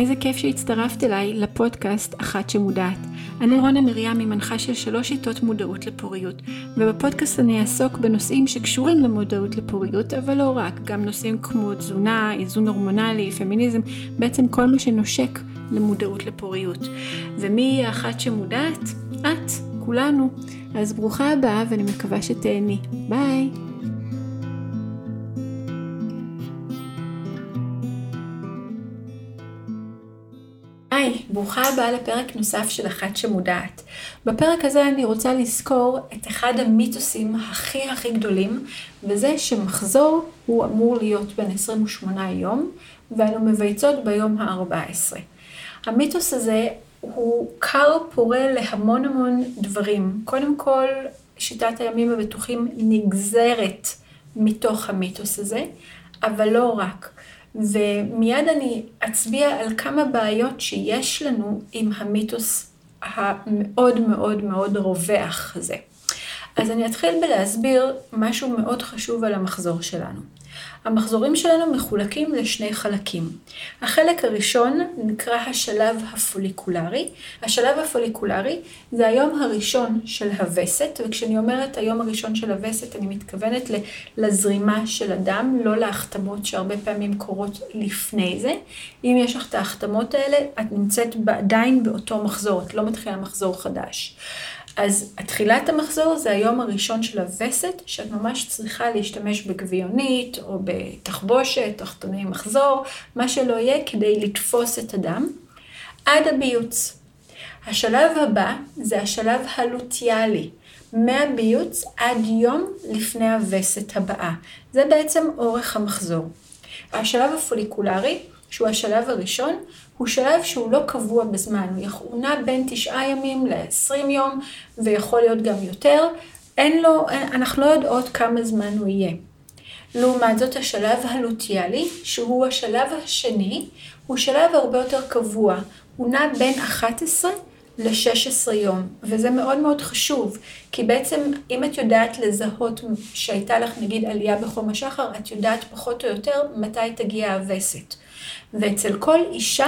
איזה כיף שהצטרפת אליי לפודקאסט אחת שמודעת. אני רונה מרים, היא מנחה של שלוש שיטות מודעות לפוריות, ובפודקאסט אני אעסוק בנושאים שקשורים למודעות לפוריות, אבל לא רק, גם נושאים כמו תזונה, איזון הורמונלי, פמיניזם, בעצם כל מה שנושק למודעות לפוריות. ומי היא האחת שמודעת? את, כולנו. אז ברוכה הבאה ואני מקווה שתהני. ביי! ברוכה הבאה לפרק נוסף של אחת שמודעת. בפרק הזה אני רוצה לזכור את אחד המיתוסים הכי הכי גדולים, וזה שמחזור הוא אמור להיות בין 28 יום, ואנו מבייצות ביום ה-14. המיתוס הזה הוא כר פורה להמון המון דברים. קודם כל, שיטת הימים הבטוחים נגזרת מתוך המיתוס הזה, אבל לא רק. ומיד אני אצביע על כמה בעיות שיש לנו עם המיתוס המאוד מאוד מאוד רווח הזה. אז אני אתחיל בלהסביר משהו מאוד חשוב על המחזור שלנו. המחזורים שלנו מחולקים לשני חלקים. החלק הראשון נקרא השלב הפוליקולרי. השלב הפוליקולרי זה היום הראשון של הווסת, וכשאני אומרת היום הראשון של הווסת אני מתכוונת לזרימה של הדם, לא להחתמות שהרבה פעמים קורות לפני זה. אם יש לך את ההחתמות האלה, את נמצאת עדיין באותו מחזור, את לא מתחילה מחזור חדש. אז התחילת המחזור זה היום הראשון של הווסת, שאת ממש צריכה להשתמש בגביונית או בתחבושת, תחתוני מחזור, מה שלא יהיה כדי לתפוס את הדם, עד הביוץ. השלב הבא זה השלב הלוטיאלי, מהביוץ עד יום לפני הווסת הבאה. זה בעצם אורך המחזור. השלב הפוליקולרי, שהוא השלב הראשון, הוא שלב שהוא לא קבוע בזמן, הוא נע בין תשעה ימים ל-20 יום, ויכול להיות גם יותר. אין לו, אנחנו לא יודעות כמה זמן הוא יהיה. לעומת זאת, השלב הלוטיאלי, שהוא השלב השני, הוא שלב הרבה יותר קבוע. הוא נע בין 11 ל-16 יום, וזה מאוד מאוד חשוב, כי בעצם אם את יודעת לזהות שהייתה לך נגיד עלייה בחום השחר, את יודעת פחות או יותר מתי תגיע הווסת. ואצל כל אישה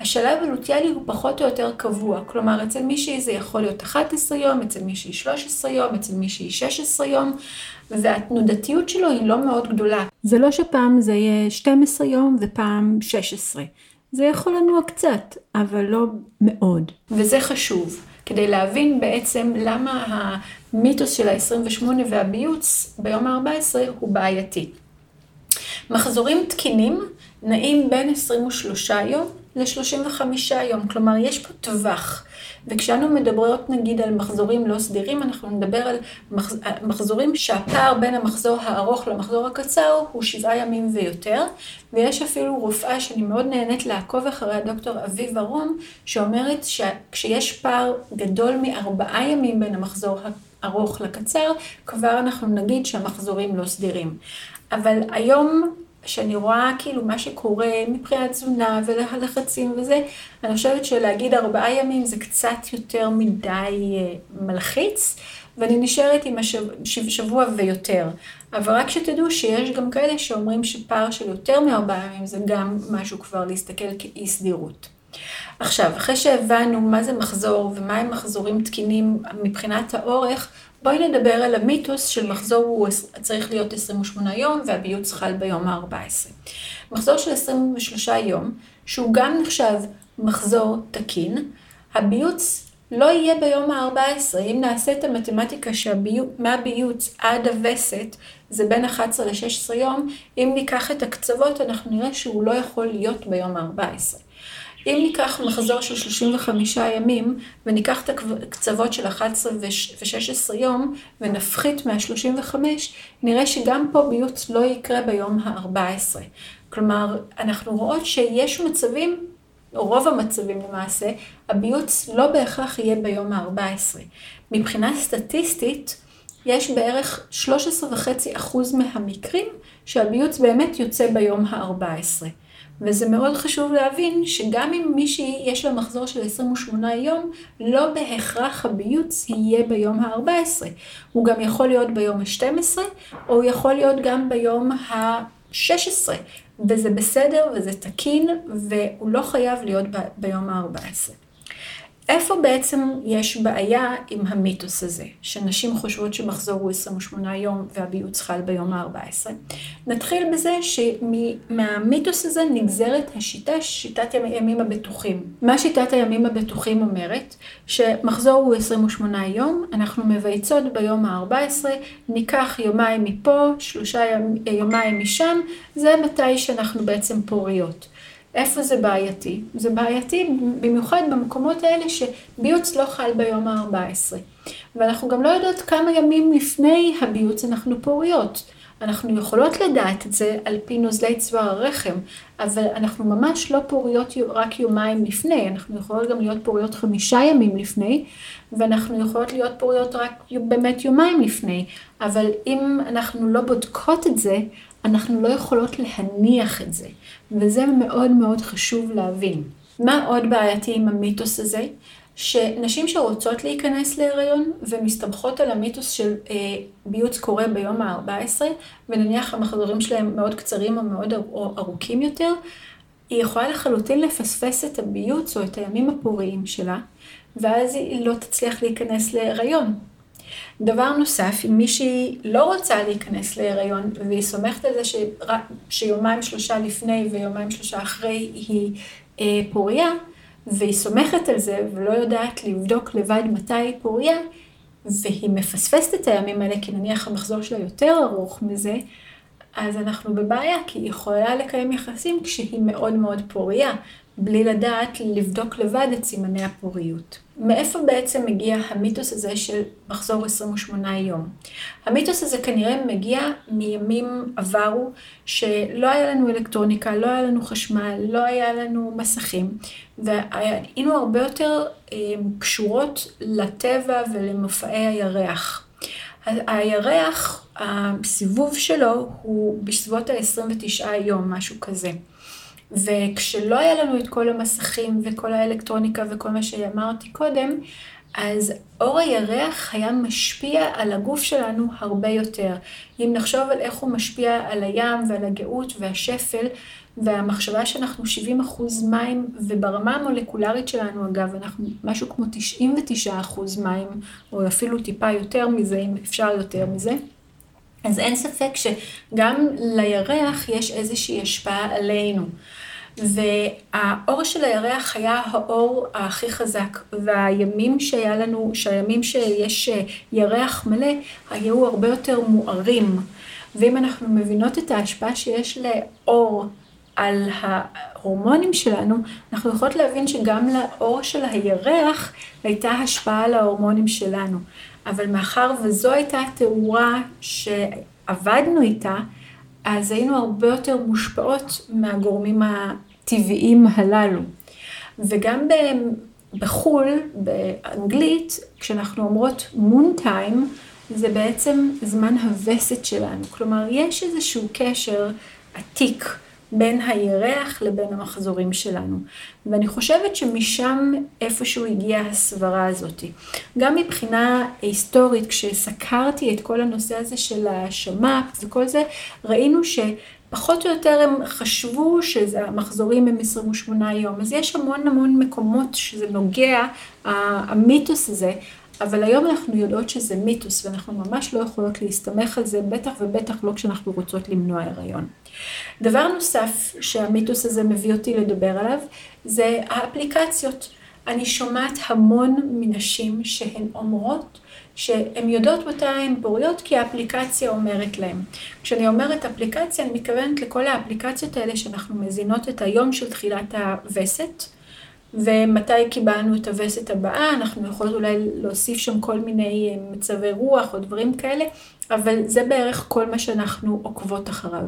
השלב הלוטיאלי הוא פחות או יותר קבוע, כלומר אצל מישהי זה יכול להיות 11 יום, אצל מישהי 13 יום, אצל מישהי 16 יום, והתנודתיות שלו היא לא מאוד גדולה. זה לא שפעם זה יהיה 12 יום ופעם 16. זה יכול לנוע קצת, אבל לא מאוד. וזה חשוב, כדי להבין בעצם למה המיתוס של ה-28 והביוץ ביום ה-14 הוא בעייתי. מחזורים תקינים נעים בין 23 יום ל-35 יום, כלומר יש פה טווח. וכשאנו מדברות נגיד על מחזורים לא סדירים, אנחנו נדבר על מחזורים שהפער בין המחזור הארוך למחזור הקצר הוא שבעה ימים ויותר, ויש אפילו רופאה שאני מאוד נהנית לעקוב אחריה, דוקטור אביב ארום, שאומרת שכשיש פער גדול מארבעה ימים בין המחזור הארוך לקצר, כבר אנחנו נגיד שהמחזורים לא סדירים. אבל היום שאני רואה כאילו מה שקורה מבחינת תזונה ולחצים וזה, אני חושבת שלהגיד ארבעה ימים זה קצת יותר מדי אה, מלחיץ, ואני נשארת עם השבוע ויותר. אבל רק שתדעו שיש גם כאלה שאומרים שפער של יותר מארבעה ימים זה גם משהו כבר להסתכל כאי סדירות. עכשיו, אחרי שהבנו מה זה מחזור ומה הם מחזורים תקינים מבחינת האורך, בואי נדבר על המיתוס של מחזור הוא צריך להיות 28 יום והביוץ חל ביום ה-14. מחזור של 23 יום, שהוא גם נחשב מחזור תקין, הביוץ לא יהיה ביום ה-14. אם נעשה את המתמטיקה שמהביוץ עד הווסת זה בין 11 ל-16 יום, אם ניקח את הקצוות אנחנו נראה שהוא לא יכול להיות ביום ה-14. אם ניקח מחזור של 35 ימים וניקח את הקצוות של 11 ו-16 יום ונפחית מה-35, נראה שגם פה ביוץ לא יקרה ביום ה-14. כלומר, אנחנו רואות שיש מצבים, או רוב המצבים למעשה, הביוץ לא בהכרח יהיה ביום ה-14. מבחינה סטטיסטית, יש בערך 13.5% מהמקרים שהביוץ באמת יוצא ביום ה-14. וזה מאוד חשוב להבין שגם אם מישהי יש לה מחזור של 28 יום, לא בהכרח הביוץ יהיה ביום ה-14. הוא גם יכול להיות ביום ה-12, או הוא יכול להיות גם ביום ה... 16, וזה בסדר וזה תקין, והוא לא חייב להיות ב- ביום ה-14. איפה בעצם יש בעיה עם המיתוס הזה, שנשים חושבות שמחזור הוא 28 יום והביוץ חל ביום ה-14? נתחיל בזה שמהמיתוס הזה נגזרת השיטה, שיטת הימים הבטוחים. מה שיטת הימים הבטוחים אומרת? שמחזור הוא 28 יום, אנחנו מבייצות ביום ה-14, ניקח יומיים מפה, שלושה יומיים משם, זה מתי שאנחנו בעצם פוריות. איפה זה בעייתי? זה בעייתי במיוחד במקומות האלה שביוץ לא חל ביום ה-14. ואנחנו גם לא יודעות כמה ימים לפני הביוץ אנחנו פוריות. אנחנו יכולות לדעת את זה על פי נוזלי צוואר הרחם, אבל אנחנו ממש לא פוריות רק יומיים לפני, אנחנו יכולות גם להיות פוריות חמישה ימים לפני, ואנחנו יכולות להיות פוריות רק באמת יומיים לפני, אבל אם אנחנו לא בודקות את זה, אנחנו לא יכולות להניח את זה, וזה מאוד מאוד חשוב להבין. מה עוד בעייתי עם המיתוס הזה? שנשים שרוצות להיכנס להיריון ומסתמכות על המיתוס של אה, ביוץ קורה ביום ה-14, ונניח המחזורים שלהם מאוד קצרים או מאוד ארוכים יותר, היא יכולה לחלוטין לפספס את הביוץ או את הימים הפוריים שלה, ואז היא לא תצליח להיכנס להיריון. דבר נוסף, אם מישהי לא רוצה להיכנס להיריון והיא סומכת על זה ש... שיומיים שלושה לפני ויומיים שלושה אחרי היא אה, פוריה, והיא סומכת על זה ולא יודעת לבדוק לבד מתי היא פוריה, והיא מפספסת את הימים האלה, כי נניח המחזור שלה יותר ארוך מזה, אז אנחנו בבעיה, כי היא יכולה לקיים יחסים כשהיא מאוד מאוד פוריה, בלי לדעת לבדוק לבד את סימני הפוריות. מאיפה בעצם מגיע המיתוס הזה של מחזור 28 יום? המיתוס הזה כנראה מגיע מימים עברו שלא היה לנו אלקטרוניקה, לא היה לנו חשמל, לא היה לנו מסכים, והיינו הרבה יותר אה, קשורות לטבע ולמופעי הירח. הירח, הסיבוב שלו הוא בסביבות ה-29 יום, משהו כזה. וכשלא היה לנו את כל המסכים וכל האלקטרוניקה וכל מה שאמרתי קודם, אז אור הירח היה משפיע על הגוף שלנו הרבה יותר. אם נחשוב על איך הוא משפיע על הים ועל הגאות והשפל, והמחשבה שאנחנו 70 אחוז מים, וברמה המולקולרית שלנו אגב, אנחנו משהו כמו 99 אחוז מים, או אפילו טיפה יותר מזה, אם אפשר יותר מזה. אז אין ספק שגם לירח יש איזושהי השפעה עלינו. והאור של הירח היה האור הכי חזק, והימים שהיה לנו, שהימים שיש ירח מלא, היו הרבה יותר מוארים. ואם אנחנו מבינות את ההשפעה שיש לאור על ההורמונים שלנו, אנחנו יכולות להבין שגם לאור של הירח הייתה השפעה על ההורמונים שלנו. אבל מאחר וזו הייתה התאורה שעבדנו איתה, אז היינו הרבה יותר מושפעות מהגורמים הטבעיים הללו. וגם בחו"ל, באנגלית, כשאנחנו אומרות מון טיים, זה בעצם זמן הווסת שלנו. כלומר, יש איזשהו קשר עתיק בין הירח לבין המחזורים שלנו. ואני חושבת שמשם איפשהו הגיעה הסברה הזאת. גם מבחינה היסטורית, כשסקרתי את כל הנושא הזה של השמ"פ וכל זה, ראינו ש... פחות או יותר הם חשבו שהמחזורים הם 28 יום. אז יש המון המון מקומות שזה נוגע, המיתוס הזה, אבל היום אנחנו יודעות שזה מיתוס ואנחנו ממש לא יכולות להסתמך על זה, בטח ובטח לא כשאנחנו רוצות למנוע הריון. דבר נוסף שהמיתוס הזה מביא אותי לדבר עליו, זה האפליקציות. אני שומעת המון מנשים שהן אומרות שהן יודעות מתי הן פוריות כי האפליקציה אומרת להן. כשאני אומרת אפליקציה, אני מתכוונת לכל האפליקציות האלה שאנחנו מזינות את היום של תחילת הווסת. ומתי קיבלנו את הווסת הבאה, אנחנו יכולות אולי להוסיף שם כל מיני אה, מצבי רוח או דברים כאלה, אבל זה בערך כל מה שאנחנו עוקבות אחריו.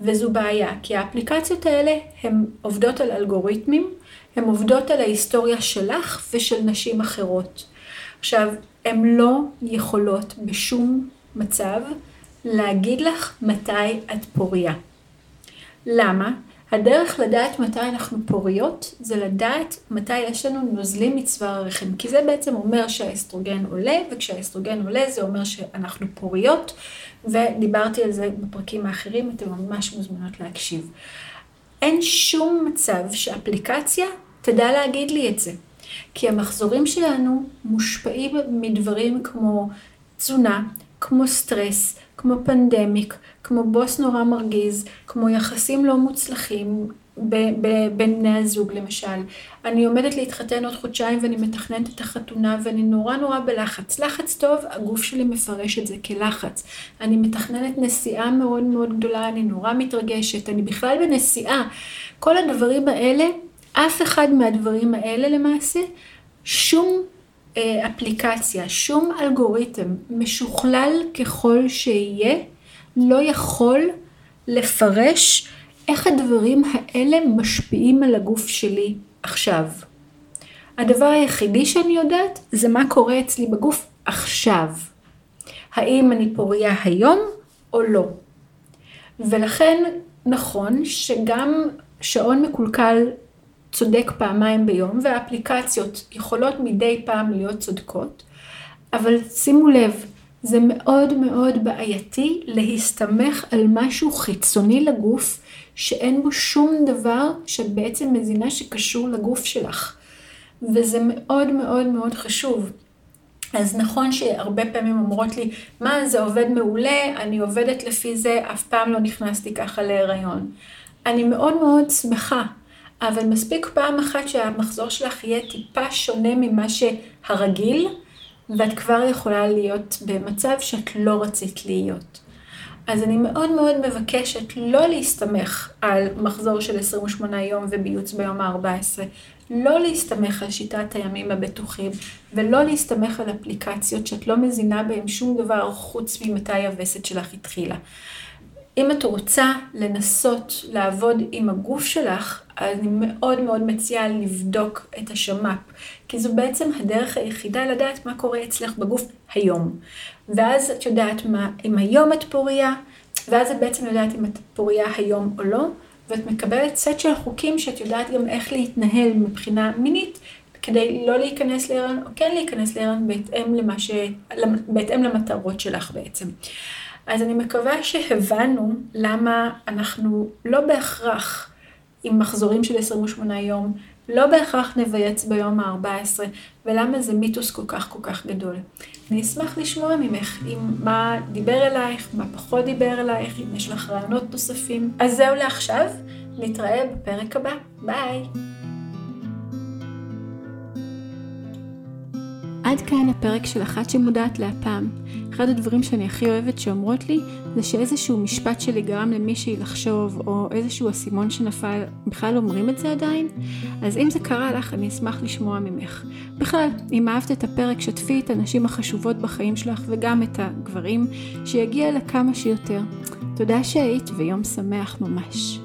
וזו בעיה, כי האפליקציות האלה הן עובדות על אלגוריתמים, הן עובדות על ההיסטוריה שלך ושל נשים אחרות. עכשיו, הן לא יכולות בשום מצב להגיד לך מתי את פוריה. למה? הדרך לדעת מתי אנחנו פוריות, זה לדעת מתי יש לנו נוזלים מצוואר הרחם. כי זה בעצם אומר שהאסטרוגן עולה, וכשהאסטרוגן עולה זה אומר שאנחנו פוריות, ודיברתי על זה בפרקים האחרים, אתם ממש מוזמנות להקשיב. אין שום מצב שאפליקציה תדע להגיד לי את זה. כי המחזורים שלנו מושפעים מדברים כמו תזונה, כמו סטרס, כמו פנדמיק, כמו בוס נורא מרגיז, כמו יחסים לא מוצלחים בין בני הזוג למשל. אני עומדת להתחתן עוד חודשיים ואני מתכננת את החתונה ואני נורא נורא בלחץ. לחץ טוב, הגוף שלי מפרש את זה כלחץ. אני מתכננת נסיעה מאוד מאוד גדולה, אני נורא מתרגשת, אני בכלל בנסיעה. כל הדברים האלה, אף אחד מהדברים האלה למעשה, שום אפליקציה, שום אלגוריתם, משוכלל ככל שיהיה, לא יכול לפרש איך הדברים האלה משפיעים על הגוף שלי עכשיו. הדבר היחידי שאני יודעת זה מה קורה אצלי בגוף עכשיו. האם אני פוריה היום או לא. ולכן נכון שגם שעון מקולקל צודק פעמיים ביום, והאפליקציות יכולות מדי פעם להיות צודקות, אבל שימו לב, זה מאוד מאוד בעייתי להסתמך על משהו חיצוני לגוף, שאין בו שום דבר שאת בעצם מזינה שקשור לגוף שלך. וזה מאוד מאוד מאוד חשוב. אז נכון שהרבה פעמים אומרות לי, מה זה עובד מעולה, אני עובדת לפי זה, אף פעם לא נכנסתי ככה להיריון. אני מאוד מאוד שמחה אבל מספיק פעם אחת שהמחזור שלך יהיה טיפה שונה ממה שהרגיל, ואת כבר יכולה להיות במצב שאת לא רצית להיות. אז אני מאוד מאוד מבקשת לא להסתמך על מחזור של 28 יום וביוץ ביום ה-14, לא להסתמך על שיטת הימים הבטוחים, ולא להסתמך על אפליקציות שאת לא מזינה בהן שום דבר חוץ ממתי הווסת שלך התחילה. אם את רוצה לנסות לעבוד עם הגוף שלך, אני מאוד מאוד מציעה לבדוק את השמ"פ, כי זו בעצם הדרך היחידה לדעת מה קורה אצלך בגוף היום. ואז את יודעת מה, אם היום את פוריה, ואז את בעצם יודעת אם את פוריה היום או לא, ואת מקבלת סט של חוקים שאת יודעת גם איך להתנהל מבחינה מינית, כדי לא להיכנס להיריון, או כן להיכנס להיריון בהתאם, ש... בהתאם למטרות שלך בעצם. אז אני מקווה שהבנו למה אנחנו לא בהכרח עם מחזורים של 28 יום, לא בהכרח נבייץ ביום ה-14, ולמה זה מיתוס כל כך כל כך גדול. אני אשמח לשמוע ממך עם מה דיבר אלייך, מה פחות דיבר אלייך, אם יש לך רעיונות נוספים. אז זהו לעכשיו, נתראה בפרק הבא. ביי! עד כאן הפרק של אחת שמודעת להפעם. אחד הדברים שאני הכי אוהבת שאומרות לי, זה שאיזשהו משפט שלי גרם למישהי לחשוב, או איזשהו אסימון שנפל, בכלל אומרים את זה עדיין? אז אם זה קרה לך, אני אשמח לשמוע ממך. בכלל, אם אהבת את הפרק, שתפי את הנשים החשובות בחיים שלך, וגם את הגברים, שיגיע לכמה שיותר. תודה שהיית, ויום שמח ממש.